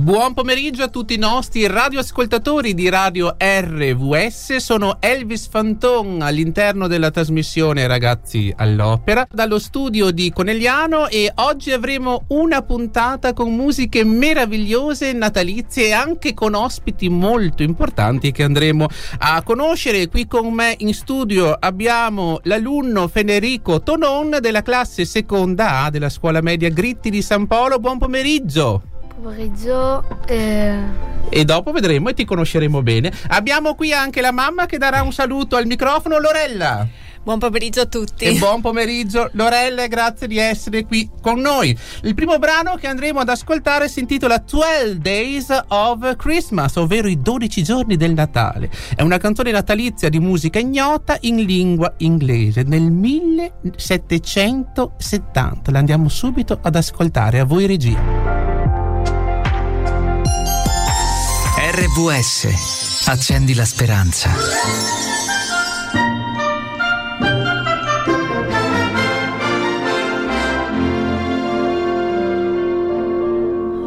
Buon pomeriggio a tutti i nostri radioascoltatori di Radio RVS. Sono Elvis Fanton all'interno della trasmissione Ragazzi all'Opera dallo studio di Conegliano e oggi avremo una puntata con musiche meravigliose, natalizie e anche con ospiti molto importanti che andremo a conoscere. Qui con me in studio abbiamo l'alunno Federico Tonon della classe seconda A della scuola media Gritti di San Polo. Buon pomeriggio pomeriggio. Eh... E dopo vedremo e ti conosceremo bene. Abbiamo qui anche la mamma che darà un saluto al microfono, Lorella. Buon pomeriggio a tutti. E buon pomeriggio Lorella, grazie di essere qui con noi. Il primo brano che andremo ad ascoltare si intitola 12 Days of Christmas, ovvero i 12 giorni del Natale. È una canzone natalizia di musica ignota in lingua inglese nel 1770. La andiamo subito ad ascoltare, a voi regia. RVS. Accendi la speranza.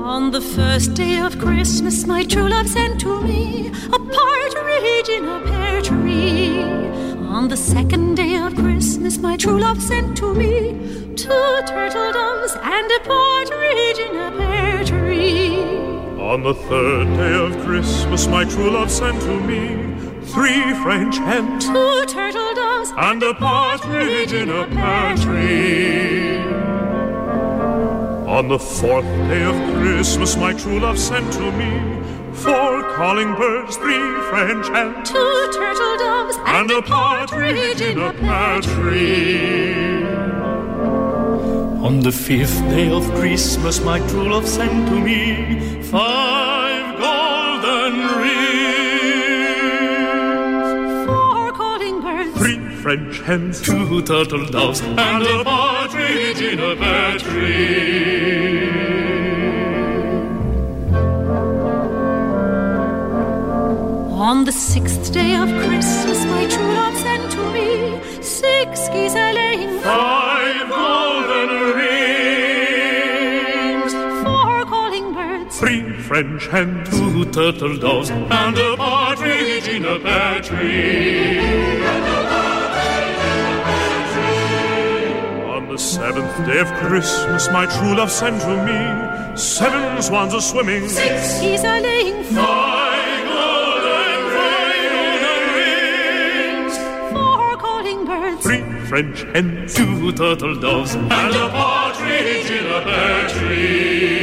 On the first day of Christmas, my true love sent to me a partridge in a pear tree. On the second day of Christmas, my true love sent to me two turtle doves and a partridge in a pear tree. On the third day of Christmas, my true love sent to me three French hens, two turtle doves, and a partridge in a pear tree. On the fourth day of Christmas, my true love sent to me four calling birds, three French hens, two turtle doves, and, and a partridge in a pear tree. On the fifth day of Christmas, my true love sent to me five golden rings, four calling birds, three French hens, two turtle doves, and a partridge in a pear tree. On the sixth day of Christmas, my true love sent to me six geese a laying, French hens, two turtle doves, and a partridge in a pear tree. On the seventh day of Christmas, my true love sent to me seven swans a swimming, six geese a laying, five golden, rings, four calling birds, three French hens, two turtle doves, and a partridge in a pear tree.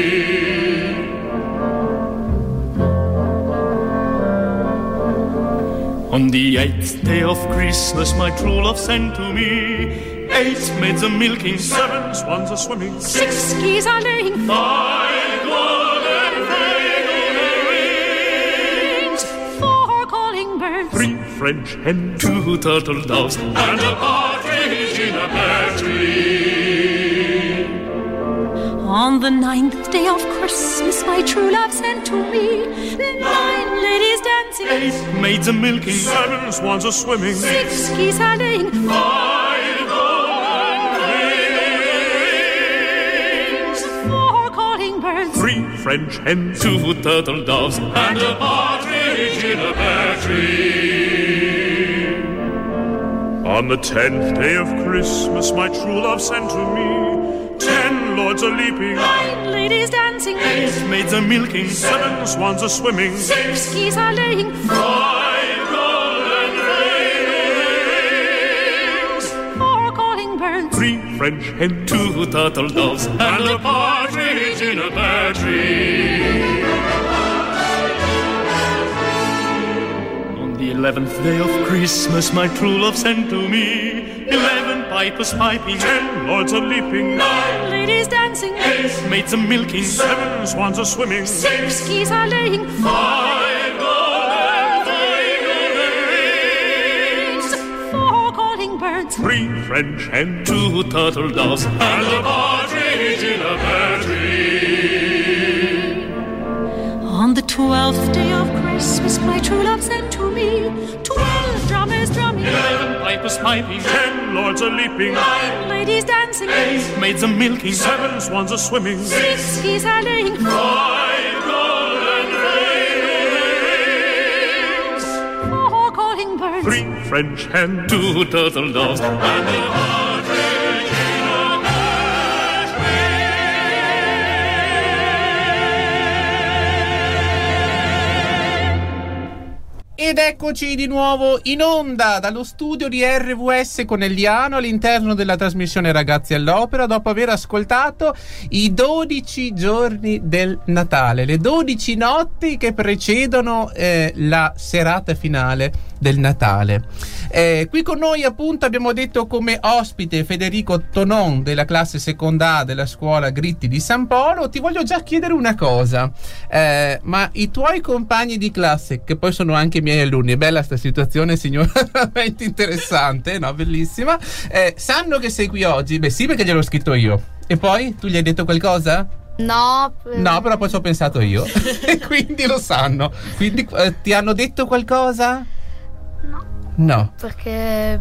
On the eighth day of Christmas, my true love sent to me. Eight maids a milking, seven swans a swimming, six geese a laying, five golden, rings, four calling birds, three French hens, two turtle doves, and a partridge in a pear tree. On the ninth day of Christmas, my true love sent to me. Nine ladies dancing, eight maids a milking, seven swans a swimming, six geese a laying, five golden rings, four calling birds, three French hens, two turtle doves, and a partridge in a pear tree. On the tenth day of Christmas, my true love sent to me ten lords a leaping, nine ladies dancing, eight maids a milking, seven swans a swimming, six geese a laying, five golden rings, four calling birds, three French hens, two turtle doves, and a partridge in a pear tree. On the eleventh day of Christmas, my true love sent to me eleven pipers piping, Ten lords a leaping, nine ladies dancing, eight maids a milking, seven swans a swimming, six geese a laying, five golden, five golden rings, four calling birds, three French hens, two turtle doves, and a partridge in a pear tree. On the twelfth day of Christmas, my true love sent to me twelve drummers drumming, eleven smiting, ten lords are leaping, nine ladies dancing, eight maids are milking, seven swans are swimming, six geese are laying, five golden rings, four calling birds, three French hens, two turtle doves, and a Ed eccoci di nuovo in onda dallo studio di RVS Conegliano all'interno della trasmissione Ragazzi all'Opera dopo aver ascoltato i 12 giorni del Natale, le 12 notti che precedono eh, la serata finale del Natale. Eh, qui con noi appunto abbiamo detto come ospite Federico Tonon della classe seconda della scuola Gritti di San Polo. Ti voglio già chiedere una cosa, eh, ma i tuoi compagni di classe, che poi sono anche i miei alunni, è bella sta situazione signora, veramente interessante, no? Bellissima, eh, sanno che sei qui oggi? Beh sì perché gliel'ho scritto io. E poi tu gli hai detto qualcosa? No, eh, No, però poi ci ho pensato io. e quindi lo sanno. Quindi eh, ti hanno detto qualcosa? No. No. perché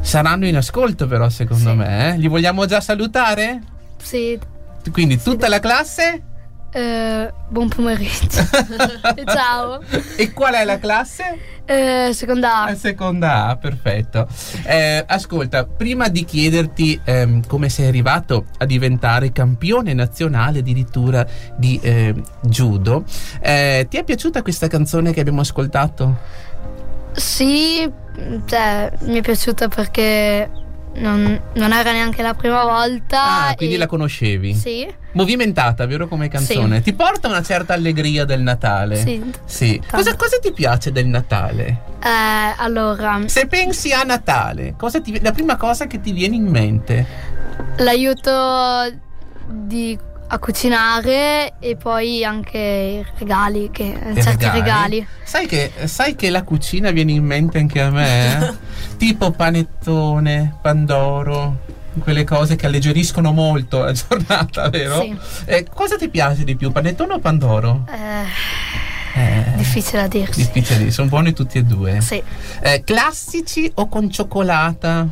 Saranno in ascolto però secondo Sì. me. eh? Li vogliamo già salutare? sì, Quindi tutta la classe? Eh, buon pomeriggio. Ciao. E qual è la classe? Eh, seconda A. seconda A, perfetto. Eh, ascolta, prima di chiederti ehm, come sei arrivato a diventare campione nazionale addirittura di eh, judo, eh, ti è piaciuta questa canzone che abbiamo ascoltato? Sì, cioè, mi è piaciuta perché non, non era neanche la prima volta. Ah, quindi e- la conoscevi? Sì, Movimentata, vero come canzone? Sì. Ti porta una certa allegria del Natale? sì. Sì. Cosa, cosa ti piace del Natale? Eh, allora, Se pensi a Natale, cosa ti- la prima cosa che ti viene in mente? l'aiuto di, a cucinare e poi anche i regali, che, I certi regali. Sai che, sai che la cucina viene in mente anche a me? eh? tipo panettone, pandoro, quelle cose che alleggeriscono molto la giornata, vero? Sì. Eh, cosa ti piace di più, panettone o pandoro? Eh, Eh, difficile da dirsi. difficile, sono buoni tutti e due. Sì, Eh, classici o con cioccolata?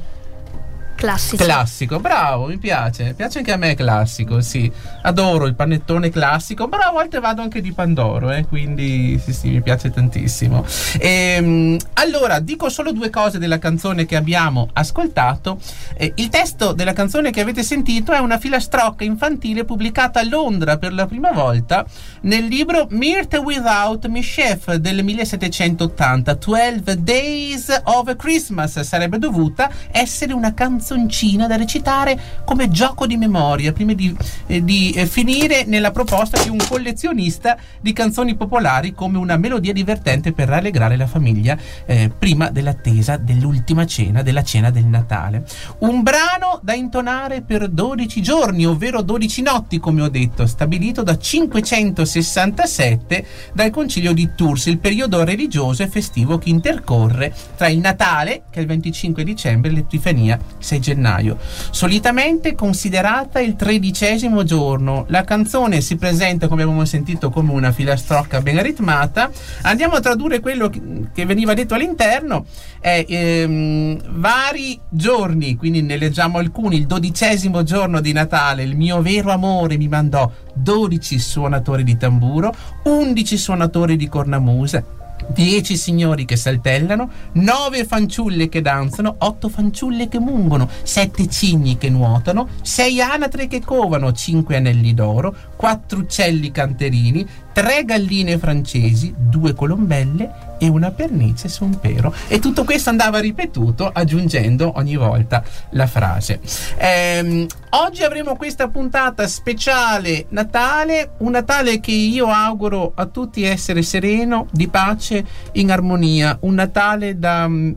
Classici. Classico, bravo, mi piace. Piace anche a me classico, sì. Adoro il panettone classico, però a volte vado anche di Pandoro, eh, quindi sì, sì, mi piace tantissimo. Ehm, allora, dico solo due cose della canzone che abbiamo ascoltato. Eh, il testo della canzone che avete sentito è una filastrocca infantile pubblicata a Londra per la prima volta nel libro Mirth Without Mischief del 1780. 12 Days of Christmas sarebbe dovuta essere una canzoncina da recitare come gioco di memoria prima di, eh, di, eh, finire nella proposta di un collezionista di canzoni popolari come una melodia divertente per rallegrare la famiglia eh, prima dell'attesa dell'ultima cena, della cena del Natale. Un brano da intonare per 12 giorni, ovvero 12 notti, come ho detto, stabilito da 567 dal concilio di Tours, il periodo religioso e festivo che intercorre tra il Natale, che è il 25 dicembre, e l'Epifania, 6 gennaio. Solitamente considerata il tredicesimo giorno, la canzone si presenta, come abbiamo sentito, come una filastrocca ben ritmata. Andiamo a tradurre quello che- veniva detto all'interno. È ehm, vari giorni, quindi ne leggiamo alcuni. Il dodicesimo giorno di Natale, il mio vero amore mi mandò 12 suonatori di tamburo, 11 suonatori di cornamusa, 10 signori che saltellano, 9 fanciulle che danzano, 8 fanciulle che mungono, 7 cigni che nuotano, 6 anatre che covano, 5 anelli d'oro, 4 uccelli canterini, 3 galline francesi, 2 colombelle e una pernice su un pero. E tutto questo andava ripetuto aggiungendo ogni volta la frase. Ehm, oggi avremo questa puntata speciale Natale, un Natale che io auguro a tutti essere sereno, di pace, in armonia, un Natale da mm,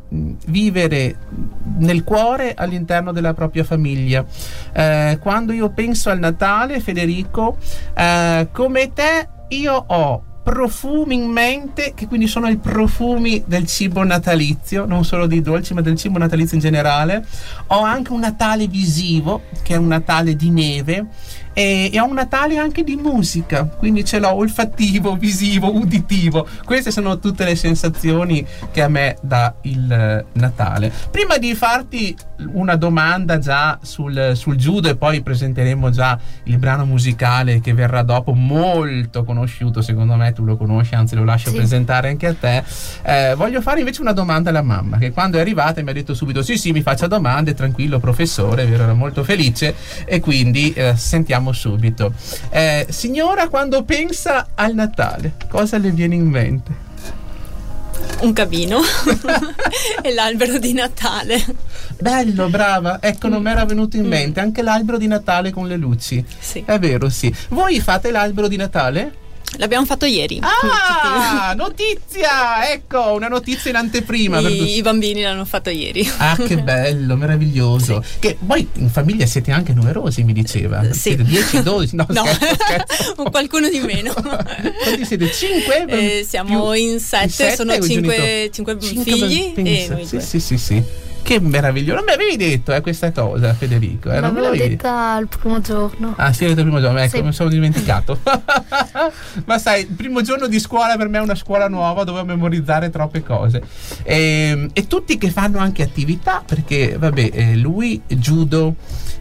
vivere nel cuore all'interno della propria famiglia. Eh, quando io penso al Natale, Federico, eh, come te io ho profumi in mente che quindi sono i profumi del cibo natalizio non solo dei dolci ma del cibo natalizio in generale. Ho anche un Natale visivo che è un Natale di neve e, e ho un Natale anche di musica, quindi ce l'ho olfattivo, visivo, uditivo. Queste sono tutte le sensazioni che a me dà il eh, Natale. Prima di farti una domanda già sul, sul judo e poi presenteremo già il brano musicale che verrà dopo, molto conosciuto, secondo me tu lo conosci, anzi lo lascio Sì. presentare anche a te. Eh, voglio fare invece una domanda alla mamma, che quando è arrivata mi ha detto subito sì sì mi faccia domande, tranquillo professore, era molto felice e quindi eh, sentiamo subito. Eh, signora, quando pensa al Natale, cosa le viene in mente? Un camino e l'albero di Natale. Bello, brava. Ecco, non mi era venuto in mente anche l'albero di Natale con le luci. Sì. È vero, sì. Voi fate l'albero di Natale? L'abbiamo fatto ieri. Ah, notizia! Ecco, una notizia in anteprima. per tutti. I, I bambini l'hanno fatto ieri. Ah, che bello, meraviglioso. Che voi in famiglia siete anche numerosi, mi diceva. Eh, sì. Siete 10, 12, no, No, scherzo, scherzo. qualcuno di meno. Quanti siete? 5? Eh, siamo in sette, sono cinque- cinque figli e noi sì, due. sì, sì, sì. Che meraviglioso. Non mi avevi detto eh, questa cosa, Federico. Eh, non me l'avevi detta il primo giorno. Ah, sì, avete il primo giorno, ecco, Sì. mi sono dimenticato. Ma sai, il primo giorno di scuola per me è una scuola nuova, dovevo memorizzare troppe cose. E, e tutti che fanno anche attività, perché vabbè, eh, lui, judo,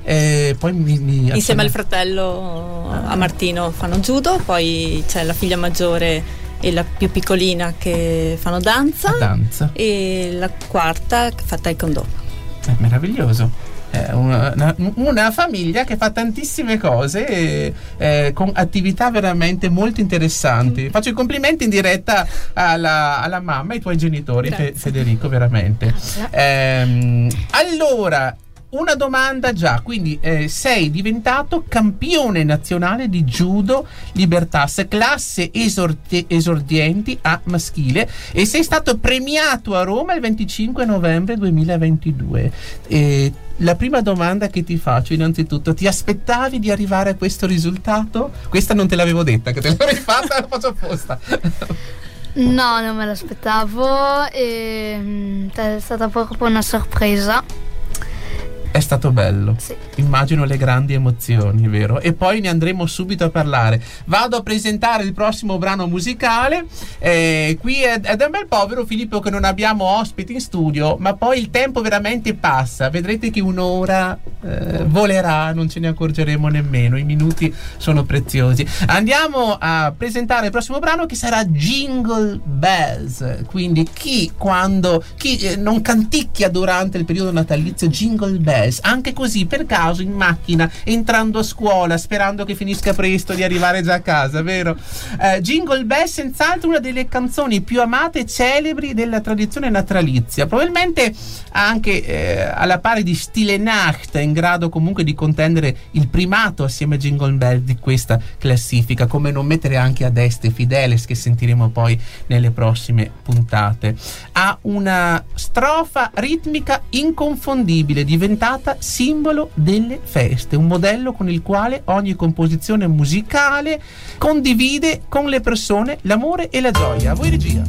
eh, poi mi... mi Insieme al fratello a Martino fanno judo, poi c'è la figlia maggiore e la più piccolina che fanno danza a danza. e la quarta che fa taekwondo. È meraviglioso. È una, una- una famiglia che fa tantissime cose eh, eh, con attività veramente molto interessanti. Faccio i complimenti in diretta alla, alla mamma e ai tuoi genitori, Fe-. Federico, veramente. Ehm, allora, una domanda già, quindi eh, sei diventato campione nazionale di judo libertas, classe esorti- esordienti a maschile e sei stato premiato a Roma il 25 novembre 2022. Eh, la prima domanda che ti faccio innanzitutto, ti aspettavi di arrivare a questo risultato? Questa non te l'avevo detta, che te l'avrei fatta, la faccio apposta. No, non me l'aspettavo e mm, è stata proprio una sorpresa. È stato bello. Sì. Immagino le grandi emozioni, vero? E poi ne andremo subito a parlare. Vado a presentare il prossimo brano musicale. Eh, qui è, è da un bel povero Filippo che non abbiamo ospiti in studio, ma poi il tempo veramente passa. Vedrete che un'ora eh, volerà, non ce ne accorgeremo nemmeno. I minuti sono preziosi. Andiamo a presentare il prossimo brano che sarà Jingle Bells. Quindi chi quando chi eh, non canticchia durante il periodo natalizio Jingle Bells, anche così per caso in macchina, entrando a scuola, sperando che finisca presto di arrivare già a casa, vero? Eh, Jingle Bells senz'altro una delle canzoni più amate e celebri della tradizione natalizia. Probabilmente anche eh, alla pari di Stille Nacht, in grado comunque di contendere il primato assieme a Jingle Bell di questa classifica, come non mettere anche ad est Fideles che sentiremo poi nelle prossime puntate. Ha una strofa ritmica inconfondibile, diventata simbolo delle feste, un modello con il quale ogni composizione musicale condivide con le persone l'amore e la gioia. A voi regia.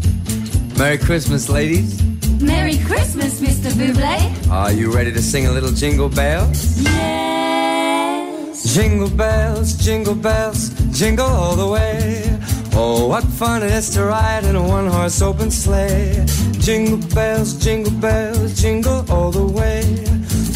Merry Christmas, ladies. Merry Christmas, Mr. Buble. Are you ready to sing a little jingle bells? Yes. Jingle bells, jingle bells, jingle all the way. Oh, what fun it is to ride in a one horse open sleigh. Jingle bells, jingle bells, jingle all the way.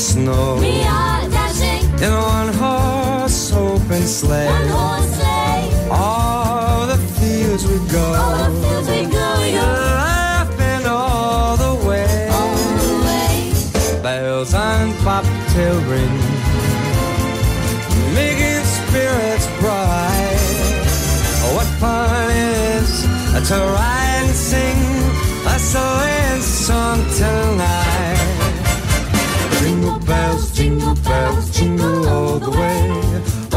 snow. We are dashing in a one horse open sleigh. One horse sleigh. All the fields we go. All the fields we go. You're laughing all the way. All the way. Bells on till ring, making spirits bright. What fun is to ride and sing a sleighing song tonight? Bells, jingle all the way.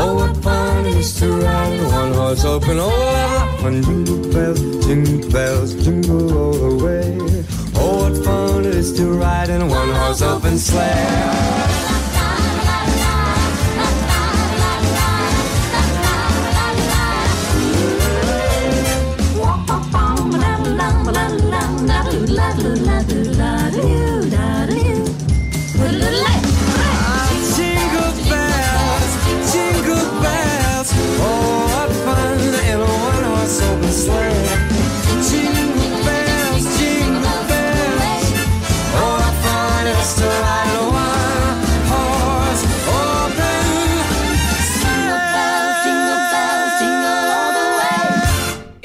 Oh, what fun it is to ride in a one horse open. Oh, what fun, jingle bells, jingle bells, jingle all the way. Oh, what fun it is to ride in a one horse open sleigh.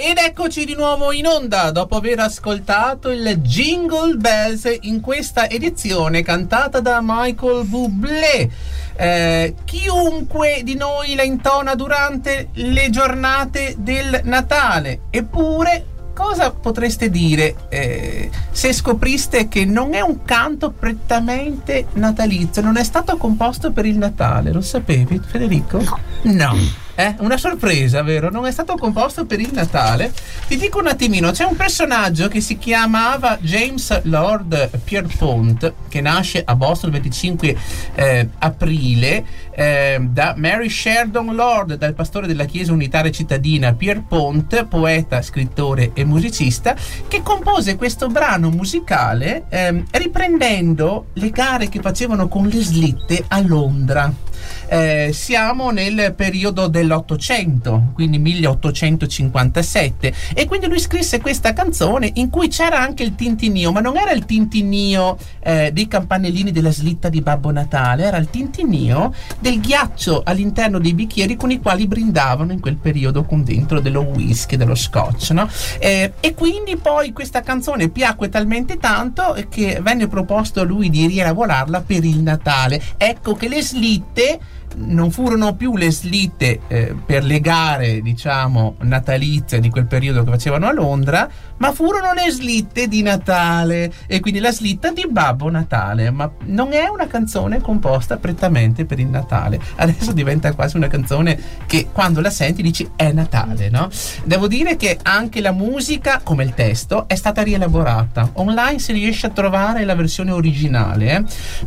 Ed eccoci di nuovo in onda dopo aver ascoltato il Jingle Bells in questa edizione cantata da Michael Bublé. Eh, chiunque di noi la intona durante le giornate del Natale, eppure cosa potreste dire eh, se scopriste che non è un canto prettamente natalizio, non è stato composto per il Natale? Lo sapevi, Federico? No. No. Eh? Una sorpresa, vero? Non è stato composto per il Natale. Ti dico un attimino, c'è un personaggio che si chiamava James Lord Pierpont, che nasce a Boston il 25 eh, aprile, eh, da Mary Sheridan Lord, dal pastore della Chiesa Unitaria Cittadina Pierpont, poeta, scrittore e musicista, che compose questo brano musicale ehm, riprendendo le gare che facevano con le slitte a Londra. Eh, siamo nel periodo dell'Ottocento, quindi 1857, e quindi lui scrisse questa canzone in cui c'era anche il tintinnio, ma non era il tintinnio eh, dei campanellini della slitta di Babbo Natale, era il tintinnio del ghiaccio all'interno dei bicchieri con i quali brindavano in quel periodo con dentro dello whisky, dello scotch, no? Eh, e quindi poi questa canzone piacque talmente tanto che venne proposto a lui di rielaborarla per il Natale. Ecco che le slitte non furono più le slitte eh, per le gare, diciamo, natalizie di quel periodo che facevano a Londra, ma furono le slitte di Natale e quindi la slitta di Babbo Natale, ma non è una canzone composta prettamente per il Natale. Adesso diventa quasi una canzone che quando la senti dici è Natale, no? Devo dire che anche la musica, come il testo, è stata rielaborata. Online si riesce a trovare la versione originale, eh?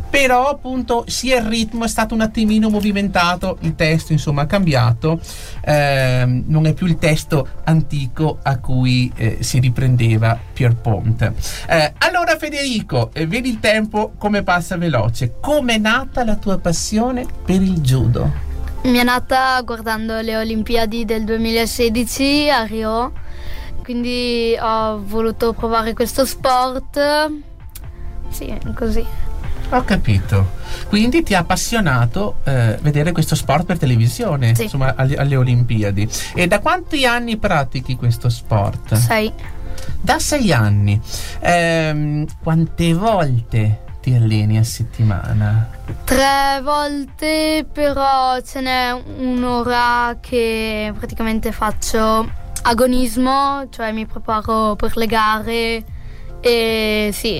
però appunto sia il ritmo è stato un attimino movimentato, il testo insomma ha cambiato, ehm, non è più il testo antico a cui eh, si riprendeva Pierpont. Eh, allora Federico, eh, vedi il tempo come passa veloce, com'è nata la tua passione per il judo? Mi è nata guardando le Olimpiadi del 2016 a Rio, quindi ho voluto provare questo sport. Sì, così. Ho capito. Quindi ti ha appassionato eh, vedere questo sport per televisione, Sì. insomma, alle, alle Olimpiadi. E da quanti anni pratichi questo sport? Sei. Da sei anni. Ehm, quante volte ti alleni a settimana? Tre volte, però ce n'è un'ora che praticamente faccio agonismo, cioè mi preparo per le gare e sì,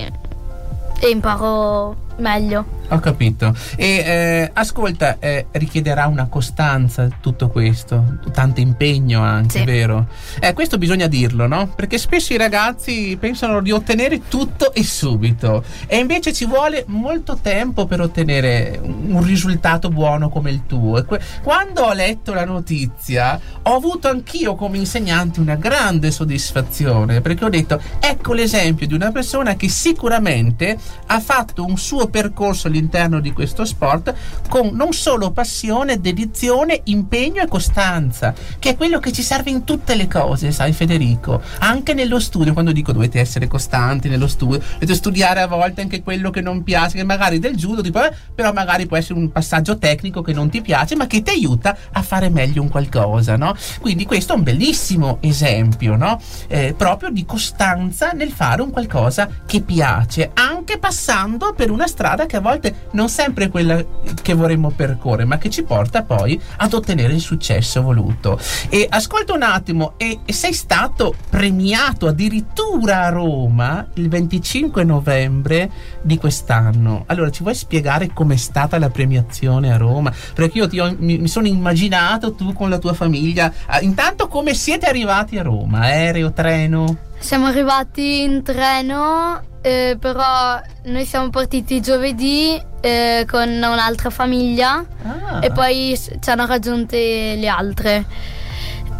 e imparo meglio. Ho capito. E eh, ascolta, eh, richiederà una costanza tutto questo, tanto impegno anche, Sì. vero? Eh, questo bisogna dirlo, no? Perché spesso i ragazzi pensano di ottenere tutto e subito, e invece ci vuole molto tempo per ottenere un risultato buono come il tuo. Quando ho letto la notizia, ho avuto anch'io come insegnante una grande soddisfazione, perché ho detto, ecco l'esempio di una persona che sicuramente ha fatto un suo percorso all'interno di questo sport con non solo passione, dedizione, impegno e costanza, che è quello che ci serve in tutte le cose, sai Federico, anche nello studio, quando dico dovete essere costanti nello studio, dovete studiare a volte anche quello che non piace, che magari del judo, tipo, eh, però magari può essere un passaggio tecnico che non ti piace, ma che ti aiuta a fare meglio un qualcosa, no? Quindi questo è un bellissimo esempio, no? Eh, proprio di costanza nel fare un qualcosa che piace, anche passando per una strada che a volte non sempre quella che vorremmo percorrere, ma che ci porta poi ad ottenere il successo voluto. E ascolta un attimo, e, e sei stato premiato addirittura a Roma il 25 novembre di quest'anno. Allora, ci vuoi spiegare com'è stata la premiazione a Roma? Perché io ti ho- mi, mi sono immaginato tu con la tua famiglia. Ah, intanto, come siete arrivati a Roma? Aereo, treno? Siamo arrivati in treno, eh, però noi siamo partiti giovedì eh, con un'altra famiglia Ah. e poi ci hanno raggiunte le altre.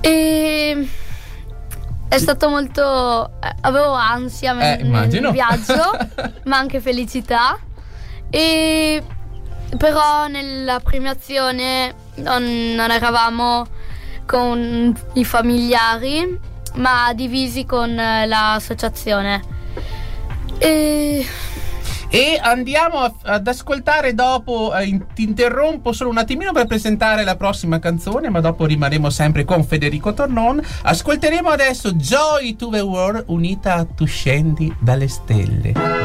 E è stato molto. eh, avevo ansia Eh, nel viaggio, ma anche felicità. E però nella premiazione non, non eravamo con i familiari, ma divisi con eh, l'associazione. E E andiamo a- ad ascoltare dopo. eh, ti interrompo solo un attimino per presentare la prossima canzone, ma dopo rimarremo sempre con Federico Tornon. Ascolteremo adesso Joy to the World unita a Tu scendi dalle stelle.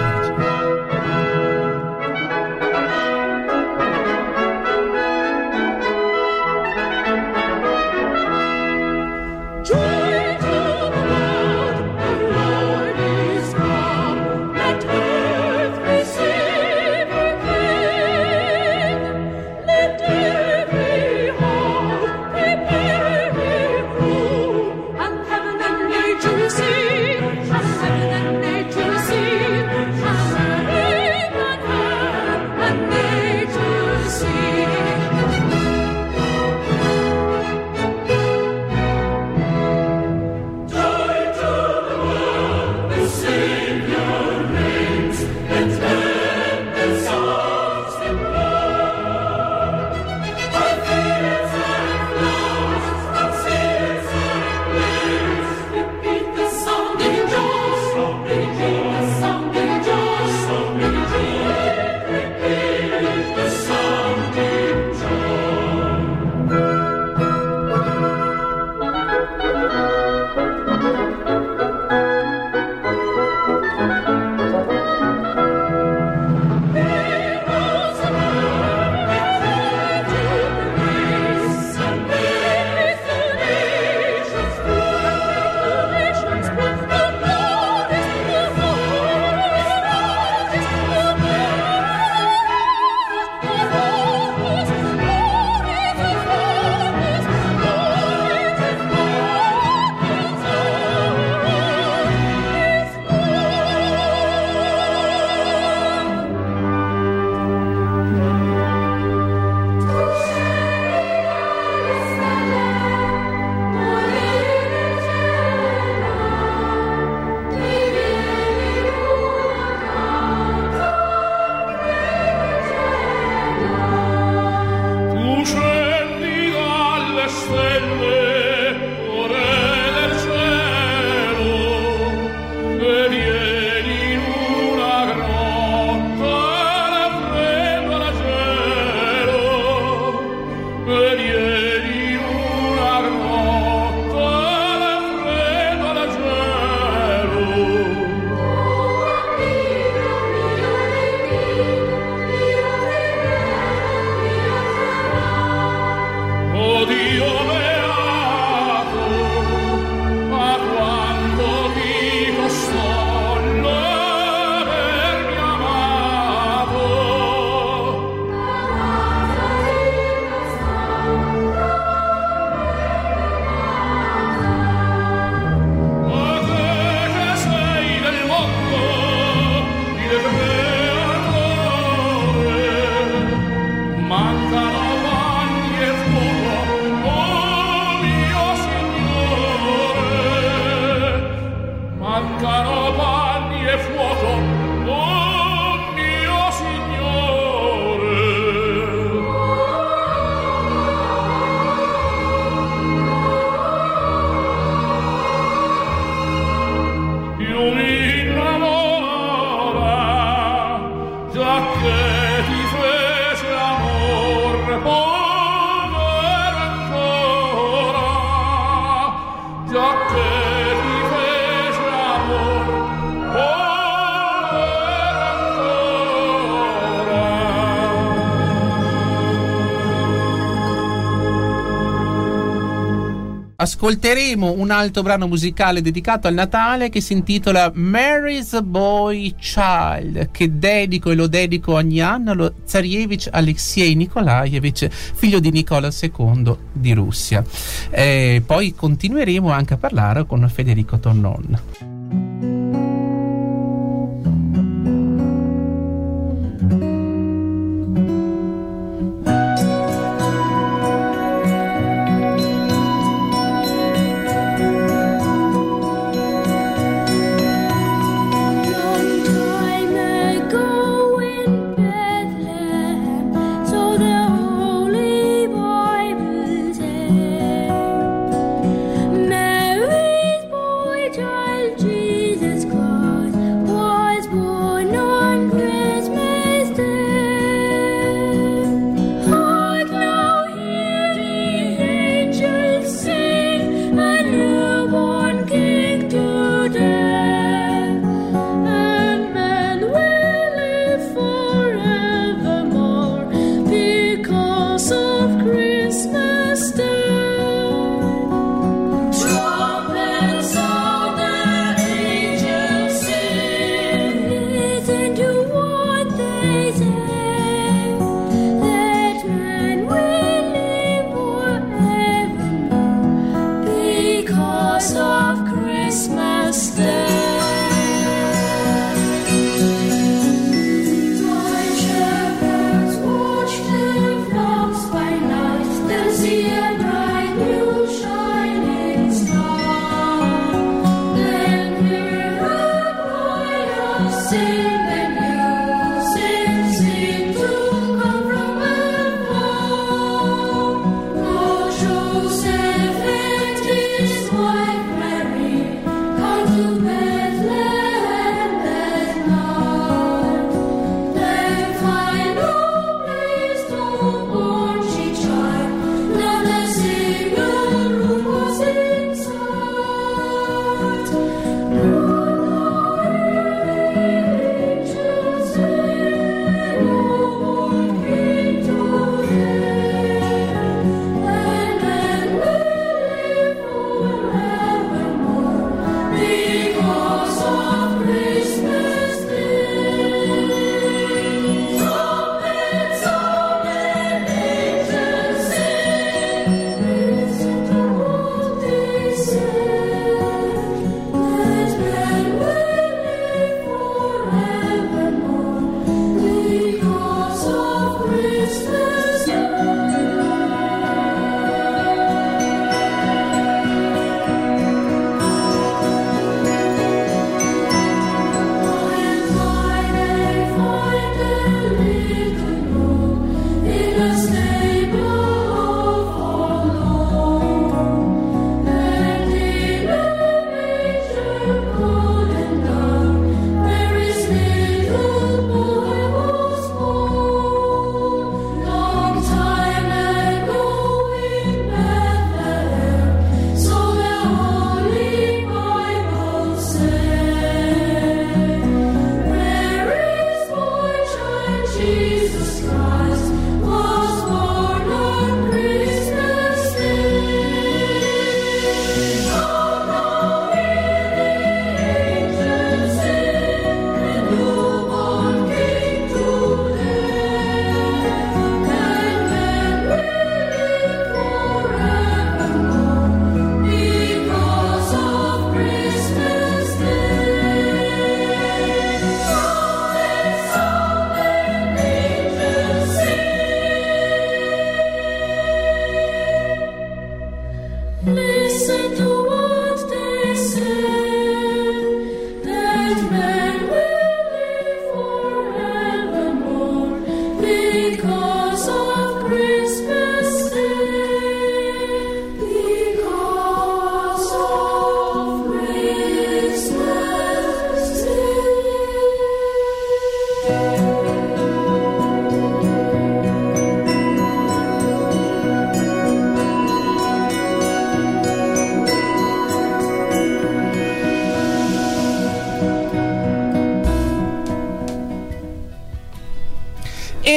Ascolteremo un altro brano musicale dedicato al Natale che si intitola Mary's Boy Child, che dedico e lo dedico ogni anno allo Tsarievich Alexei Nikolaevich, figlio di Nicola II di Russia. E poi continueremo anche a parlare con Federico Tonnon.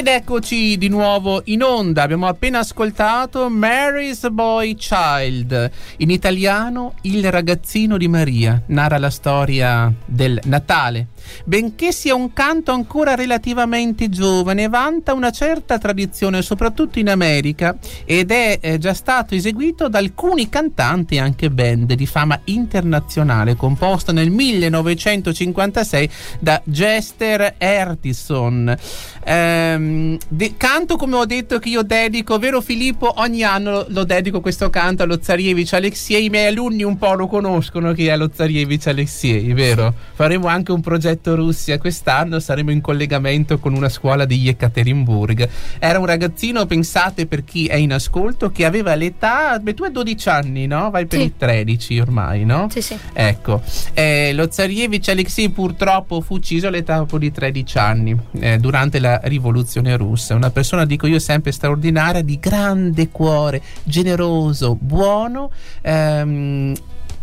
Ed eccoci di nuovo in onda. Abbiamo appena ascoltato Mary's Boy Child, in italiano Il ragazzino di Maria. Narra la storia del Natale. Benché sia un canto ancora relativamente giovane, vanta una certa tradizione, soprattutto in America, ed è eh, già stato eseguito da alcuni cantanti e anche band di fama internazionale, composto nel 1956 da Jester Ertison. Ehm, de- canto come ho detto che io dedico, vero Filippo? Ogni anno lo, lo dedico questo canto allo Zarievich Alexiei. I miei alunni un po' lo conoscono chi è lo Zarievich Alexiei, vero? Faremo anche un progetto Russia quest'anno, saremo in collegamento con una scuola di Yekaterinburg. Era un ragazzino, pensate per chi è in ascolto, che aveva l'età, beh tu hai 12 anni, no? Vai per Sì. i 13 ormai, no? Sì, sì. Ecco, eh, lo Zarievich Alexei purtroppo fu ucciso all'età di 13 anni eh, durante la rivoluzione russa. Una persona, dico io, sempre straordinaria, di grande cuore, generoso, buono. ehm,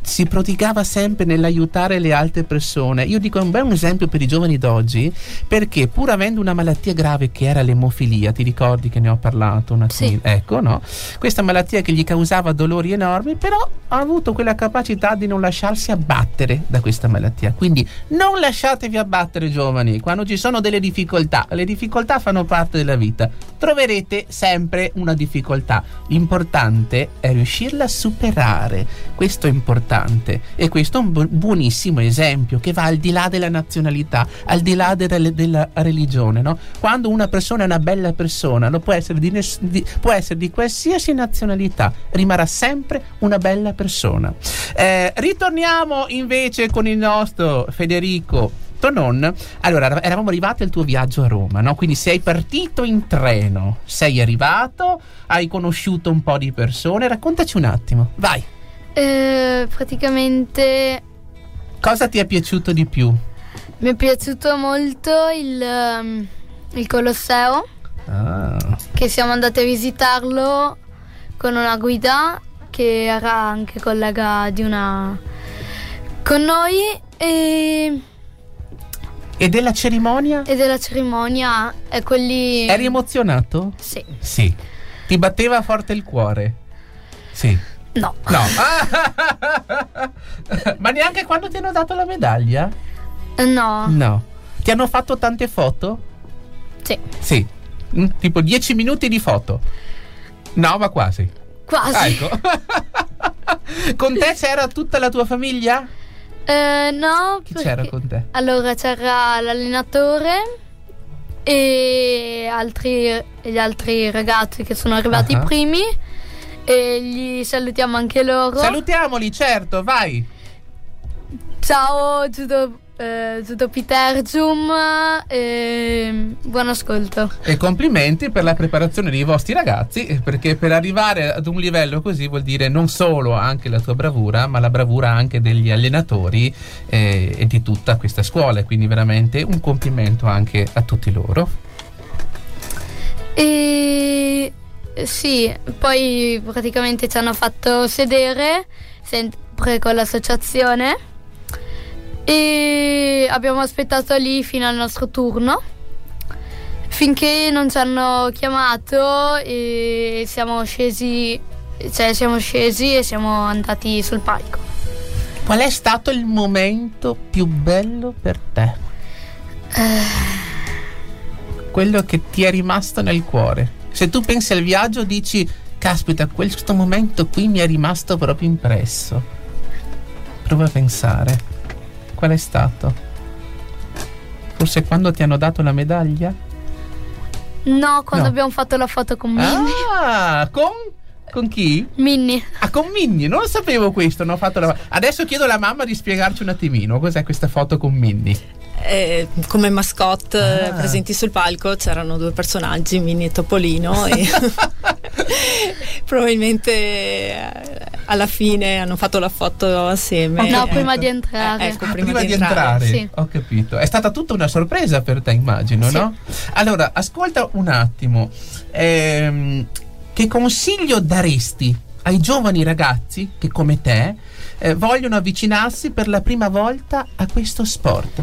si prodigava sempre nell'aiutare le altre persone. Io dico è un bel esempio per i giovani d'oggi perché pur avendo una malattia grave che era l'emofilia, ti ricordi che ne ho parlato un attimino? Ecco, no? Questa malattia che gli causava dolori enormi, però ha avuto quella capacità di non lasciarsi abbattere da questa malattia. Quindi non lasciatevi abbattere giovani, quando ci sono delle difficoltà, le difficoltà fanno parte della vita. Troverete sempre una difficoltà. L'importante è riuscirla a superare. Questo è importante e questo è un bu- buonissimo esempio che va al di là della nazionalità, al di là della, della religione. No? Quando una persona è una bella persona, può, essere di di- può essere di qualsiasi nazionalità, rimarrà sempre una bella persona. Eh, ritorniamo invece con il nostro Federico. Tonon, allora era- eravamo arrivati al tuo viaggio a Roma, no? Quindi sei partito in treno, sei arrivato, hai conosciuto un po' di persone, raccontaci un attimo, vai. Eh, praticamente Cosa ti è piaciuto di più? mi è piaciuto molto il, ehm, il Colosseo, Ah, che siamo andati a visitarlo con una guida che era anche collega di una con noi e, e della cerimonia? e della cerimonia e quelli Eri emozionato? Sì. Sì. Ti batteva forte il cuore? Sì. No. No. Ma neanche quando ti hanno dato la medaglia? No. No. Ti hanno fatto tante foto? Sì. Sì. Mm, Tipo 10 minuti di foto? No, ma quasi. Quasi. Ah, ecco. con te c'era tutta la tua famiglia? Eh, no, Chi perché- c'era con te? Allora c'era l'allenatore e altri, gli altri ragazzi che sono arrivati Ah. primi e gli salutiamo anche loro. Salutiamoli, certo, vai. Ciao Giudo, eh, Giudo Pitergium e buon ascolto. E complimenti per la preparazione dei vostri ragazzi, eh, perché per arrivare ad un livello così vuol dire non solo anche la tua bravura, ma la bravura anche degli allenatori eh, e di tutta questa scuola. Quindi veramente un complimento anche a tutti loro. E sì, poi praticamente ci hanno fatto sedere sempre con l'associazione e abbiamo aspettato lì fino al nostro turno finché non ci hanno chiamato e siamo scesi, cioè siamo scesi e siamo andati sul palco. Qual è stato il momento più bello per te? Quello che ti è rimasto nel cuore. Se tu pensi al viaggio dici, caspita, questo momento qui mi è rimasto proprio impresso. Prova a pensare. Qual è stato? Forse quando ti hanno dato la medaglia? No, quando No. abbiamo fatto la foto con Minnie. Ah, con, con chi? Minnie. Ah, con Minnie, non sapevo questo. non ho fatto la... Adesso chiedo alla mamma di spiegarci un attimino cos'è questa foto con Minnie. Eh, come mascotte Ah. presenti sul palco c'erano due personaggi, Minnie e Topolino, e probabilmente eh, alla fine hanno fatto la foto assieme. No, Ecco. prima di entrare. Eh, ecco, Ah, prima, di entrare. Sì. Ho capito. È stata tutta una sorpresa per te, immagino, Sì. no? Allora, ascolta un attimo. Ehm, che consiglio daresti ai giovani ragazzi che come te eh, vogliono avvicinarsi per la prima volta a questo sport?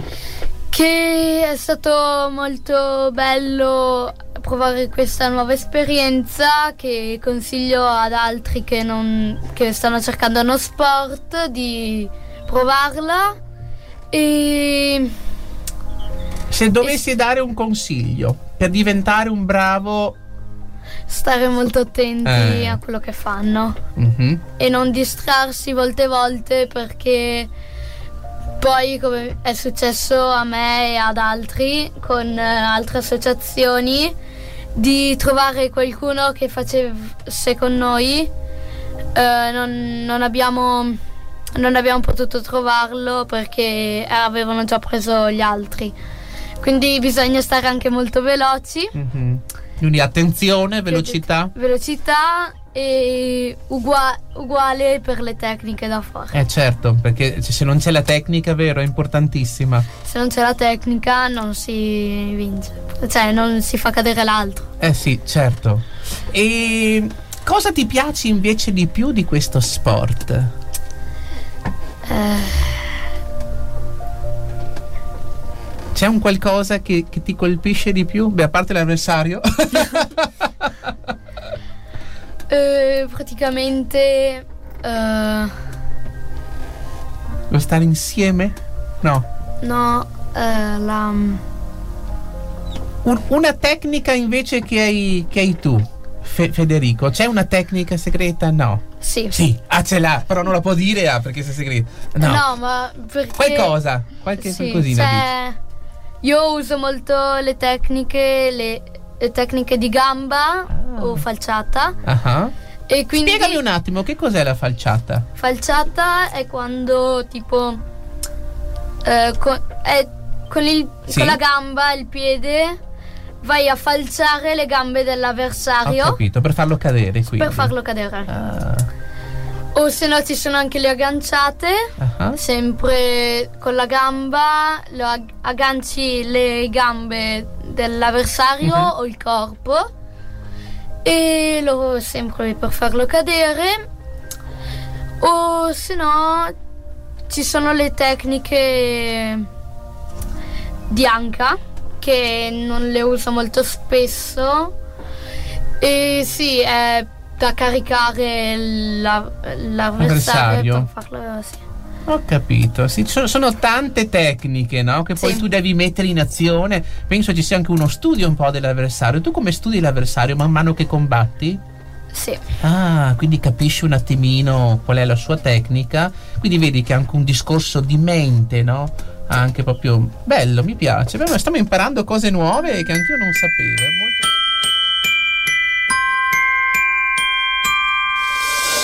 Che è stato molto bello provare questa nuova esperienza che consiglio ad altri che, non, che stanno cercando uno sport di provarla e Se dovessi dare un consiglio per diventare un bravo... stare molto attenti Eh. a quello che fanno Mhm. e non distrarsi volte volte perché poi come è successo a me e ad altri con eh, altre associazioni di trovare qualcuno che facesse con noi eh, non, non abbiamo non abbiamo potuto trovarlo perché avevano già preso gli altri quindi bisogna stare anche molto veloci Mhm. Quindi attenzione, velocità. velocità e ugua- uguale per le tecniche da fare. Eh certo, perché se non c'è la tecnica, vero, è importantissima. Se non c'è la tecnica non si vince, cioè non si fa cadere l'altro. Eh sì, certo. E cosa ti piace invece di più di questo sport? Eh, C'è un qualcosa che, che ti colpisce di più? Beh, a parte l'avversario. eh, praticamente eh, Lo stare insieme? No. no, eh, la, Un- una tecnica invece che hai, che hai tu, Fe- Federico. C'è una tecnica segreta? No. sì. Sì, ah ce l'ha, però non la può dire ah, perché se è segreta. No. No, ma perché Qualcosa, qualche sì, qualcosina. dici. Io uso molto le tecniche, le, le tecniche di gamba o falciata Ah ah. e quindi Spiegami un attimo, che cos'è la falciata? Falciata è quando tipo eh, con, è con, il- Sì. con la gamba e il piede vai a falciare le gambe Ho dell'avversario capito, per farlo cadere quindi. per farlo cadere. Ah, O se no ci sono anche le agganciate, ah. sempre con la gamba lo ag- agganci le gambe dell'avversario Mhm. o il corpo e lo sempre per farlo cadere. O se no ci sono le tecniche di anca che non le uso molto spesso. E sì, è da caricare la- l'avversario farlo sì. Ho capito, sì, sono, sono tante tecniche no? che poi Sì. tu devi mettere in azione. Penso ci sia anche uno studio un po' dell'avversario. Tu come studi l'avversario man mano che combatti? Sì. Ah, quindi capisci un attimino qual è la sua tecnica. Quindi vedi che è anche un discorso di mente, no? Anche proprio bello, mi piace. Beh, stiamo imparando cose nuove che anch'io non sapevo. È molto...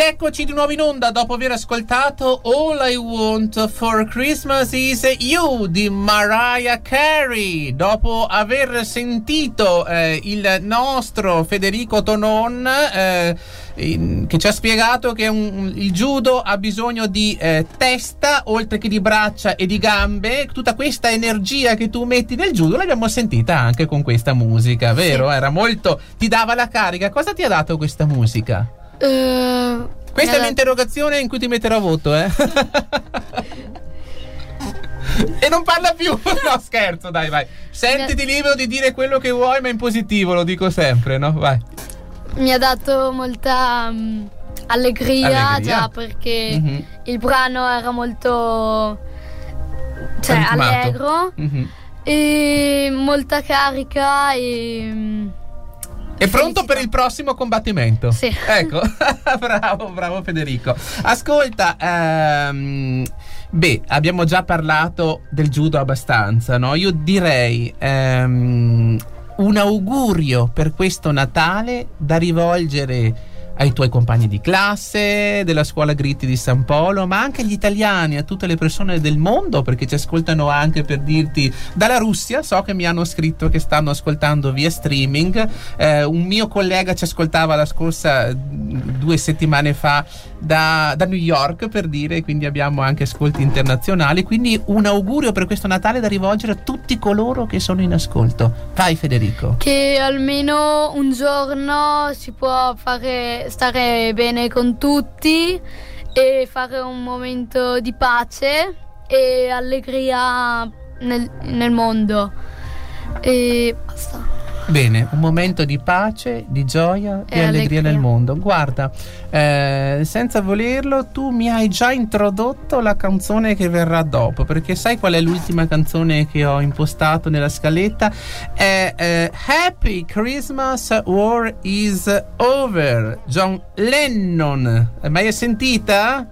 Ed eccoci di nuovo in onda dopo aver ascoltato All I Want for Christmas is You di Mariah Carey. Dopo aver sentito eh, il nostro Federico Tonon eh, in- che ci ha spiegato che un- il judo ha bisogno di eh, testa oltre che di braccia e di gambe. Tutta questa energia che tu metti nel judo l'abbiamo sentita anche con questa musica, vero? Era molto. ti dava la carica. Cosa ti ha dato questa musica? Eh, Questa è l'interrogazione in cui ti metterò a voto, eh? e non parla più. No, scherzo, dai, vai. Sentiti libero di dire quello che vuoi, ma in positivo, lo dico sempre, no? Vai. mi ha dato molta mm, allegria, Allegria? già perché Mhm. il brano era molto cioè, Ritmato. allegro Mhm. e molta carica e mm, È pronto per il prossimo combattimento? Sì. Ecco, bravo, bravo Federico. Ascolta, ehm, beh, abbiamo già parlato del judo abbastanza, no? Io direi ehm, un augurio per questo Natale da rivolgere ai tuoi compagni di classe della scuola Gritti di San Polo, ma anche agli italiani, a tutte le persone del mondo, perché ci ascoltano anche per dirti dalla Russia. So che mi hanno scritto che stanno ascoltando via streaming. Eh, un mio collega ci ascoltava la scorsa mm, due settimane fa da, da New York per dire, quindi abbiamo anche ascolti internazionali. Quindi un augurio per questo Natale da rivolgere a tutti coloro che sono in ascolto. Vai, Federico. che almeno un giorno si può fare stare bene con tutti e fare un momento di pace e allegria nel, nel mondo. E basta Bene, un momento di pace, di gioia e, allegria, allegria. nel mondo. Guarda, eh, senza volerlo, tu mi hai già introdotto la canzone che verrà dopo, perché sai qual è l'ultima canzone che ho impostato nella scaletta? È eh, Happy Christmas War is Over, John Lennon. Mai sentita?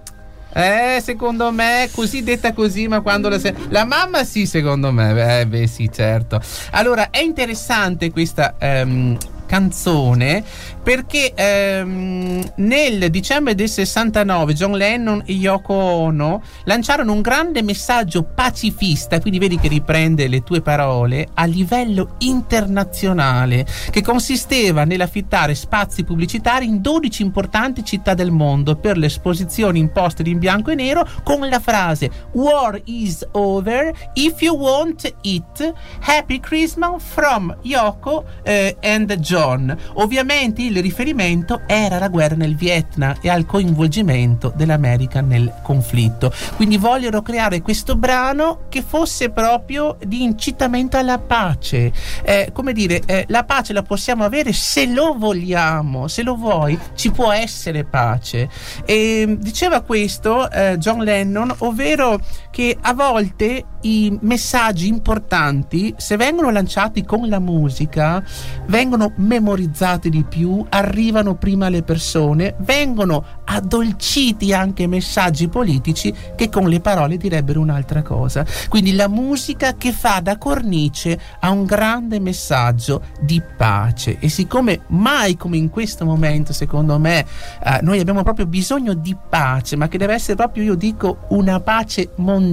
Eh, secondo me, così detta così, ma quando la, se- la mamma sì, secondo me, eh, beh, sì, certo. Allora, è interessante questa ehm, canzone perché ehm, nel dicembre del 69 John Lennon e Yoko Ono lanciarono un grande messaggio pacifista, quindi vedi che riprende le tue parole, a livello internazionale, che consisteva nell'affittare spazi pubblicitari in 12 importanti città del mondo per le esposizioni in poster in bianco e nero con la frase War is over, if you want it, Happy Christmas from Yoko eh, and John. Ovviamente il riferimento era la guerra nel Vietnam e al coinvolgimento dell'America nel conflitto. Quindi vogliono creare questo brano che fosse proprio di incitamento alla pace. Eh, come dire, eh, la pace la possiamo avere se lo vogliamo, se lo vuoi, ci può essere pace. E diceva questo eh, John Lennon, ovvero che a volte i messaggi importanti, se vengono lanciati con la musica, vengono memorizzati di più, arrivano prima alle persone, vengono addolciti anche messaggi politici che con le parole direbbero un'altra cosa. Quindi la musica che fa da cornice a un grande messaggio di pace. E siccome mai come in questo momento, secondo me, eh, noi abbiamo proprio bisogno di pace, ma che deve essere proprio, io dico, una pace mondiale.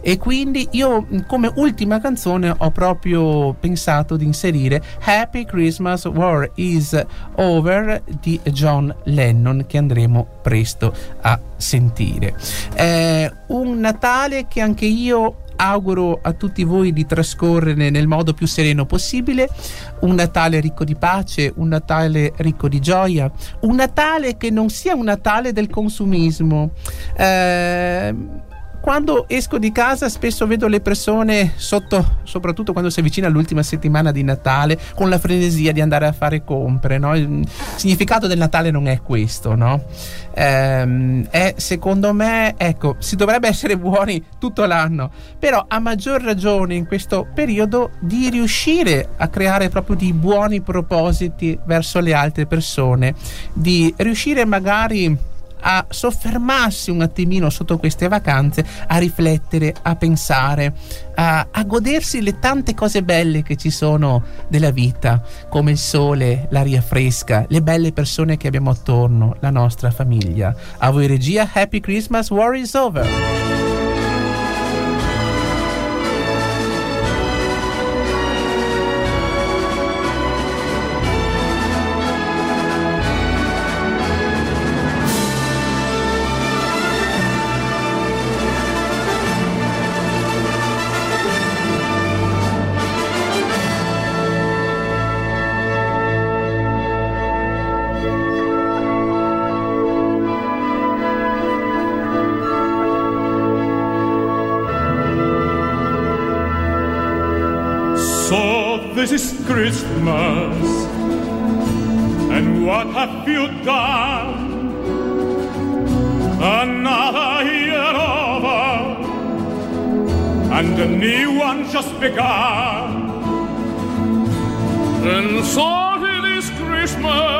E quindi io mh, come ultima canzone ho proprio pensato di inserire Happy Christmas War is Over di John Lennon che andremo presto a sentire. È un Natale che anche io auguro a tutti voi di trascorrere nel modo più sereno possibile, un Natale ricco di pace, un Natale ricco di gioia, un Natale che non sia un Natale del consumismo. Eh, quando esco di casa spesso vedo le persone sotto, soprattutto quando si avvicina l'ultima settimana di Natale, con la frenesia di andare a fare compre. No? Il significato del Natale non è questo, no? Ehm, è secondo me, ecco, si dovrebbe essere buoni tutto l'anno, però a maggior ragione in questo periodo di riuscire a creare proprio di buoni propositi verso le altre persone, di riuscire magari a soffermarsi un attimino sotto queste vacanze, a riflettere, a pensare, a, a godersi le tante cose belle che ci sono della vita, come il sole, l'aria fresca, le belle persone che abbiamo attorno, la nostra famiglia. A voi regia, Happy Christmas, War is over. Christmas.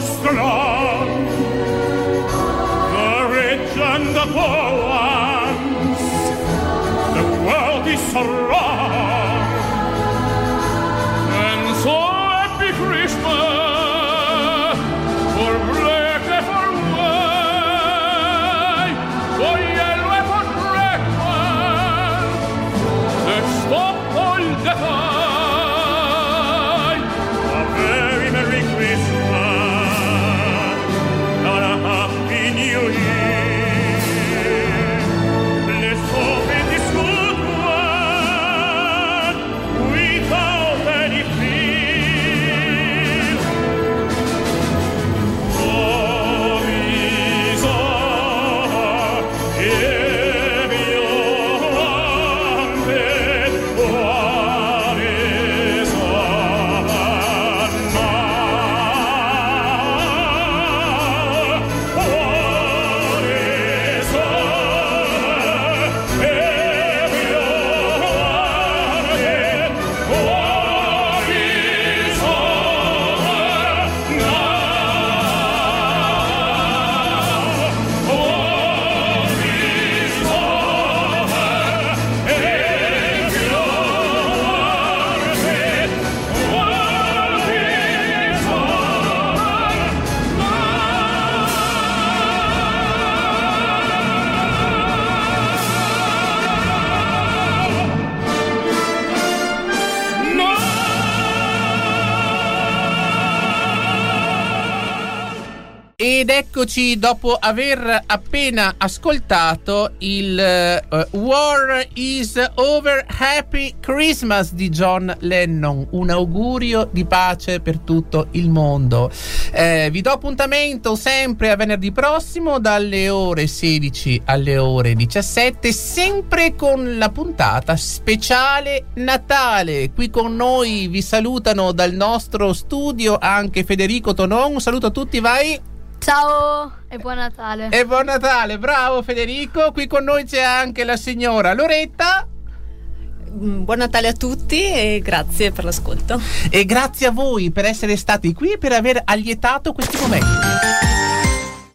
Strong the rich and the poor ones. The world is so eccoci dopo aver appena ascoltato il eh, War is Over Happy Christmas di John Lennon, un augurio di pace per tutto il mondo. Eh, vi do appuntamento sempre a venerdì prossimo dalle ore 16 alle ore 17, sempre con la puntata speciale Natale. Qui con noi vi salutano dal nostro studio anche Federico Tonon. Un saluto a tutti, vai! Ciao e buon Natale. E buon Natale, bravo Federico. Qui con noi c'è anche la signora Loretta. Mm, Buon Natale a tutti e grazie per l'ascolto. E grazie a voi per essere stati qui e per aver allietato questi momenti.